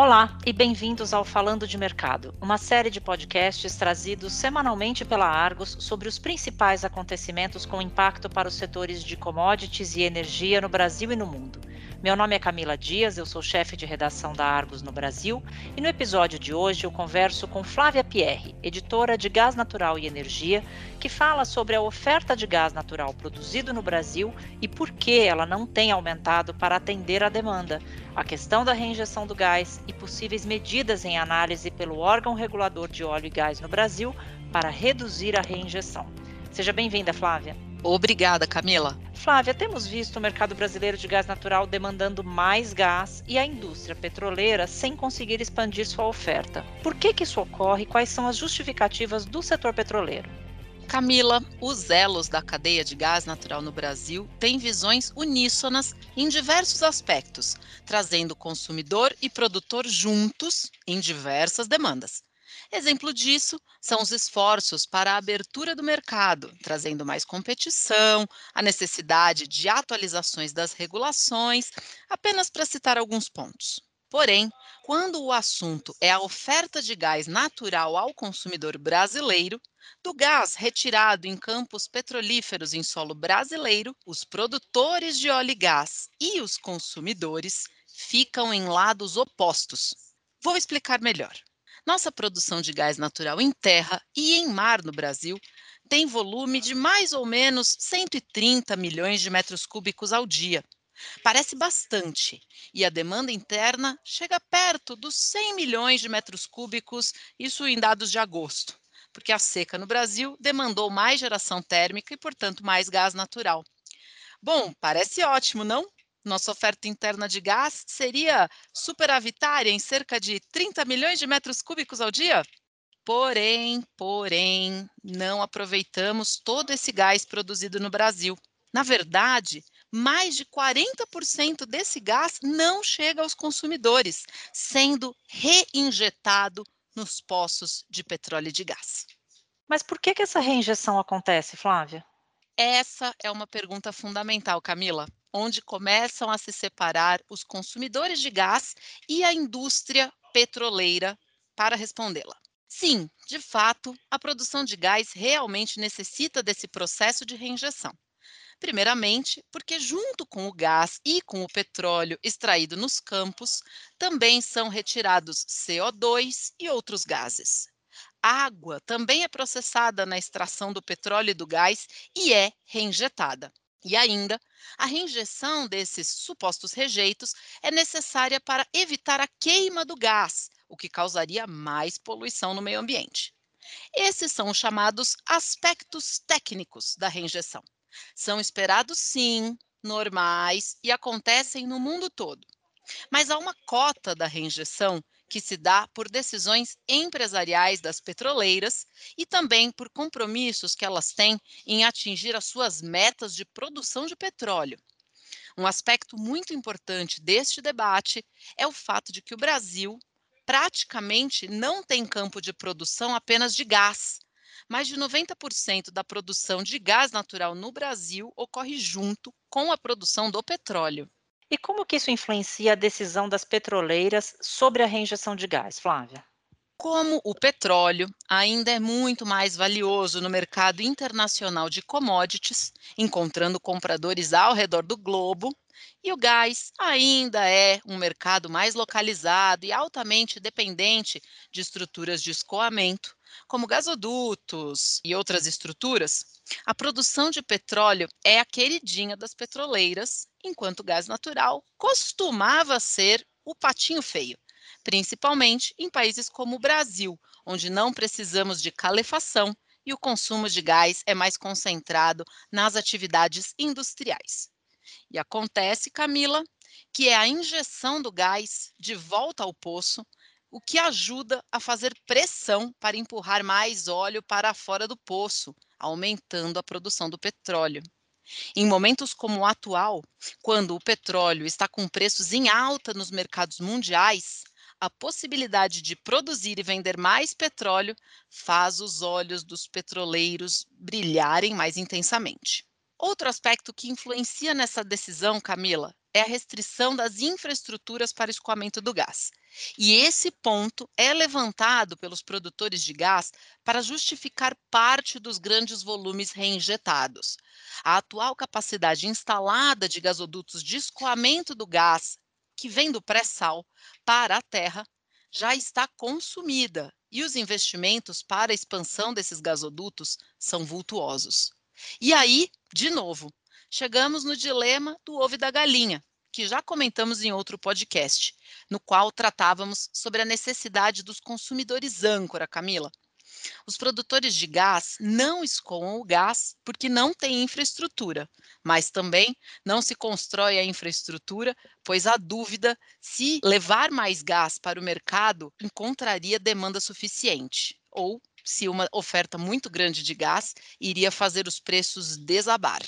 Olá e bem-vindos ao Falando de Mercado, uma série de podcasts trazidos semanalmente pela Argos sobre os principais acontecimentos com impacto para os setores de commodities e energia no Brasil e no mundo. Meu nome é Camila Dias, eu sou chefe de redação da Argos no Brasil e no episódio de hoje eu converso com Flávia Pierre, editora de Gás Natural e Energia, que fala sobre a oferta de gás natural produzido no Brasil e por que ela não tem aumentado para atender a demanda, a questão da reinjeção do gás e possíveis medidas em análise pelo órgão regulador de óleo e gás no Brasil para reduzir a reinjeção. Seja bem-vinda, Flávia. Obrigada, Camila. Flávia, temos visto o mercado brasileiro de gás natural demandando mais gás e a indústria petroleira sem conseguir expandir sua oferta. Por que, que isso ocorre e quais são as justificativas do setor petroleiro? Camila, os elos da cadeia de gás natural no Brasil têm visões uníssonas em diversos aspectos, trazendo consumidor e produtor juntos em diversas demandas. Exemplo disso são os esforços para a abertura do mercado, trazendo mais competição, a necessidade de atualizações das regulações, apenas para citar alguns pontos. Porém, quando o assunto é a oferta de gás natural ao consumidor brasileiro, do gás retirado em campos petrolíferos em solo brasileiro, os produtores de óleo e gás e os consumidores ficam em lados opostos. Vou explicar melhor. Nossa produção de gás natural em terra e em mar no Brasil tem volume de mais ou menos 130 milhões de metros cúbicos ao dia. Parece bastante, e a demanda interna chega perto dos 100 milhões de metros cúbicos, isso em dados de agosto, porque a seca no Brasil demandou mais geração térmica e, portanto, mais gás natural. Bom, parece ótimo, não? nossa oferta interna de gás seria superavitária em cerca de 30 milhões de metros cúbicos ao dia? Porém, porém, não aproveitamos todo esse gás produzido no Brasil. Na verdade, mais de 40% desse gás não chega aos consumidores, sendo reinjetado nos poços de petróleo e de gás. Mas por que, que essa reinjeção acontece, Flávia? Essa é uma pergunta fundamental, Camila onde começam a se separar os consumidores de gás e a indústria petroleira para respondê-la. Sim, de fato, a produção de gás realmente necessita desse processo de reinjeção. Primeiramente, porque junto com o gás e com o petróleo extraído nos campos, também são retirados CO2 e outros gases. A água também é processada na extração do petróleo e do gás e é reinjetada. E ainda, a reinjeção desses supostos rejeitos é necessária para evitar a queima do gás, o que causaria mais poluição no meio ambiente. Esses são os chamados aspectos técnicos da reinjeção. São esperados, sim, normais e acontecem no mundo todo. Mas há uma cota da reinjeção que se dá por decisões empresariais das petroleiras e também por compromissos que elas têm em atingir as suas metas de produção de petróleo. Um aspecto muito importante deste debate é o fato de que o Brasil praticamente não tem campo de produção apenas de gás. Mais de 90% da produção de gás natural no Brasil ocorre junto com a produção do petróleo. E como que isso influencia a decisão das petroleiras sobre a reinjeção de gás, Flávia? Como o petróleo ainda é muito mais valioso no mercado internacional de commodities, encontrando compradores ao redor do globo, e o gás ainda é um mercado mais localizado e altamente dependente de estruturas de escoamento, como gasodutos e outras estruturas, a produção de petróleo é a queridinha das petroleiras, enquanto o gás natural costumava ser o patinho feio, principalmente em países como o Brasil, onde não precisamos de calefação e o consumo de gás é mais concentrado nas atividades industriais. E acontece, Camila, que é a injeção do gás de volta ao poço o que ajuda a fazer pressão para empurrar mais óleo para fora do poço, aumentando a produção do petróleo. Em momentos como o atual, quando o petróleo está com preços em alta nos mercados mundiais, a possibilidade de produzir e vender mais petróleo faz os olhos dos petroleiros brilharem mais intensamente. Outro aspecto que influencia nessa decisão, Camila, é a restrição das infraestruturas para escoamento do gás. E esse ponto é levantado pelos produtores de gás para justificar parte dos grandes volumes reinjetados. A atual capacidade instalada de gasodutos de escoamento do gás, que vem do pré-sal para a terra, já está consumida e os investimentos para a expansão desses gasodutos são vultuosos. E aí, de novo, chegamos no dilema do ovo e da galinha, que já comentamos em outro podcast, no qual tratávamos sobre a necessidade dos consumidores âncora, Camila. Os produtores de gás não escoam o gás porque não têm infraestrutura, mas também não se constrói a infraestrutura, pois há dúvida se levar mais gás para o mercado encontraria demanda suficiente, ou se uma oferta muito grande de gás iria fazer os preços desabar.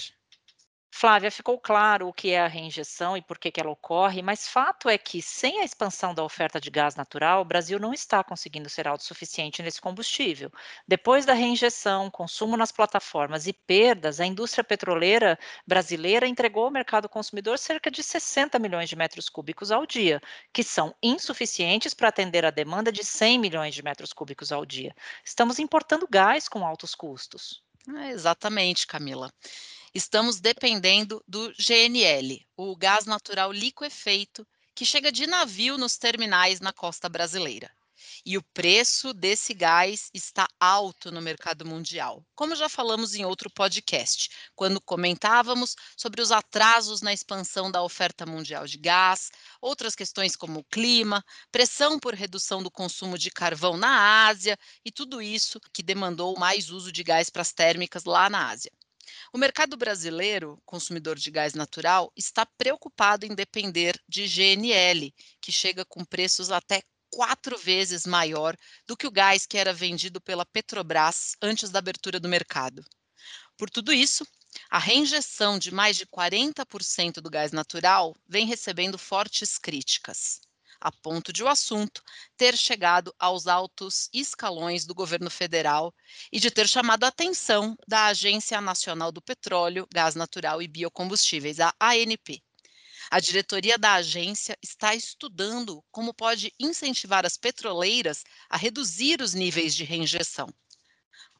Flávia, ficou claro o que é a reinjeção e por que, que ela ocorre, mas fato é que, sem a expansão da oferta de gás natural, o Brasil não está conseguindo ser autossuficiente nesse combustível. Depois da reinjeção, consumo nas plataformas e perdas, a indústria petroleira brasileira entregou ao mercado consumidor cerca de 60 milhões de metros cúbicos ao dia, que são insuficientes para atender a demanda de 100 milhões de metros cúbicos ao dia. Estamos importando gás com altos custos. É, exatamente, Camila estamos dependendo do GNL, o gás natural liquefeito, que chega de navio nos terminais na costa brasileira. E o preço desse gás está alto no mercado mundial, como já falamos em outro podcast, quando comentávamos sobre os atrasos na expansão da oferta mundial de gás, outras questões como o clima, pressão por redução do consumo de carvão na Ásia e tudo isso que demandou mais uso de gás para as térmicas lá na Ásia. O mercado brasileiro, consumidor de gás natural, está preocupado em depender de GNL, que chega com preços até quatro vezes maior do que o gás que era vendido pela Petrobras antes da abertura do mercado. Por tudo isso, a reinjeção de mais de 40% do gás natural vem recebendo fortes críticas a ponto de o assunto ter chegado aos altos escalões do governo federal e de ter chamado a atenção da Agência Nacional do Petróleo, Gás Natural e Biocombustíveis, a ANP. A diretoria da agência está estudando como pode incentivar as petroleiras a reduzir os níveis de reinjeção.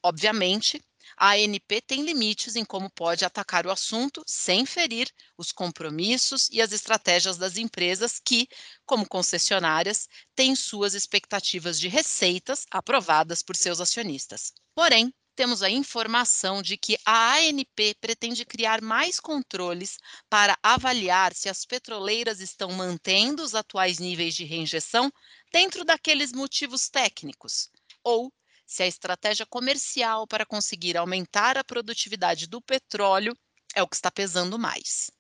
Obviamente, a ANP tem limites em como pode atacar o assunto sem ferir os compromissos e as estratégias das empresas que, como concessionárias, têm suas expectativas de receitas aprovadas por seus acionistas. Porém, temos a informação de que a ANP pretende criar mais controles para avaliar se as petroleiras estão mantendo os atuais níveis de reinjeção dentro daqueles motivos técnicos ou se a estratégia comercial para conseguir aumentar a produtividade do petróleo é o que está pesando mais.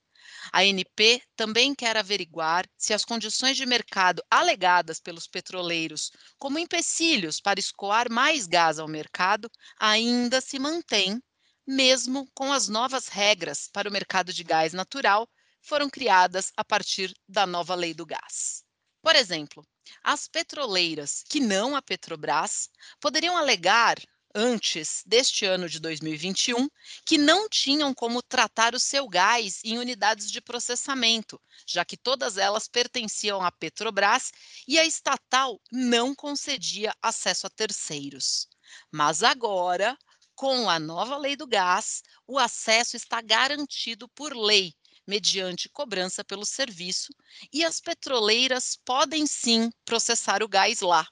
A ANP também quer averiguar se as condições de mercado alegadas pelos petroleiros como empecilhos para escoar mais gás ao mercado ainda se mantêm, mesmo com as novas regras para o mercado de gás natural foram criadas a partir da nova lei do gás. Por exemplo, as petroleiras, que não a Petrobras, poderiam alegar antes deste ano de 2021 que não tinham como tratar o seu gás em unidades de processamento, já que todas elas pertenciam à Petrobras e a estatal não concedia acesso a terceiros. Mas agora, com a nova lei do gás, o acesso está garantido por lei mediante cobrança pelo serviço, e as petroleiras podem sim processar o gás lá.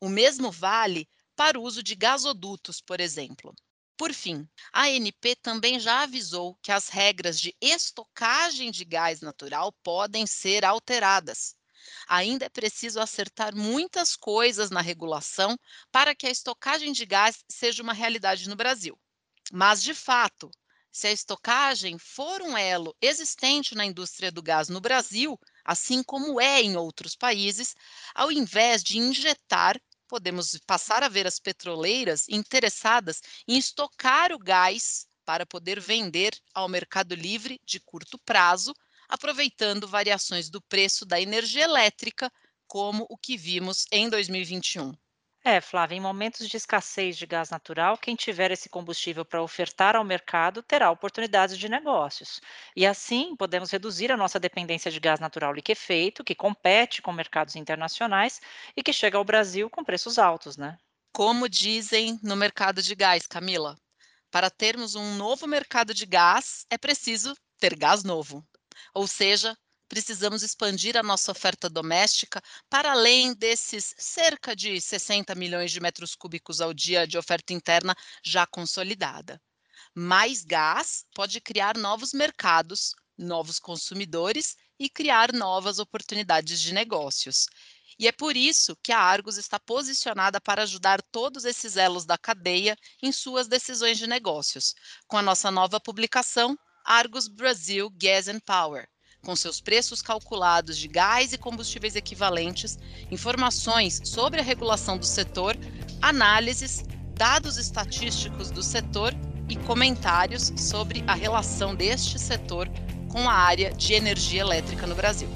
O mesmo vale para o uso de gasodutos, por exemplo. Por fim, a ANP também já avisou que as regras de estocagem de gás natural podem ser alteradas. Ainda é preciso acertar muitas coisas na regulação para que a estocagem de gás seja uma realidade no Brasil. Mas, de fato, se a estocagem for um elo existente na indústria do gás no Brasil, assim como é em outros países, ao invés de injetar, podemos passar a ver as petroleiras interessadas em estocar o gás para poder vender ao mercado livre de curto prazo, aproveitando variações do preço da energia elétrica, como o que vimos em 2021. É, Flávia, em momentos de escassez de gás natural, quem tiver esse combustível para ofertar ao mercado terá oportunidades de negócios. E assim podemos reduzir a nossa dependência de gás natural liquefeito, que compete com mercados internacionais e que chega ao Brasil com preços altos, né? Como dizem no mercado de gás, Camila, para termos um novo mercado de gás, é preciso ter gás novo. Ou seja, precisamos expandir a nossa oferta doméstica para além desses cerca de 60 milhões de metros cúbicos ao dia de oferta interna já consolidada. Mais gás pode criar novos mercados, novos consumidores e criar novas oportunidades de negócios. E é por isso que a Argos está posicionada para ajudar todos esses elos da cadeia em suas decisões de negócios, com a nossa nova publicação Argos Brasil Gas and Power com seus preços calculados de gás e combustíveis equivalentes, informações sobre a regulação do setor, análises, dados estatísticos do setor e comentários sobre a relação deste setor com a área de energia elétrica no Brasil.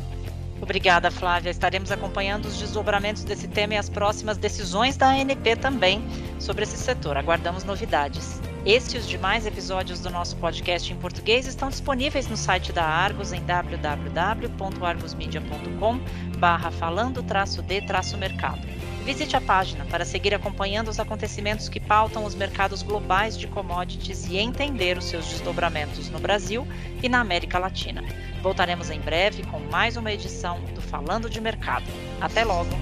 Obrigada, Flávia. Estaremos acompanhando os desdobramentos desse tema e as próximas decisões da ANP também sobre esse setor. Aguardamos novidades. Este e os demais episódios do nosso podcast em português estão disponíveis no site da Argos em www.argosmedia.com barra falando d mercado. Visite a página para seguir acompanhando os acontecimentos que pautam os mercados globais de commodities e entender os seus desdobramentos no Brasil e na América Latina. Voltaremos em breve com mais uma edição do Falando de Mercado. Até logo!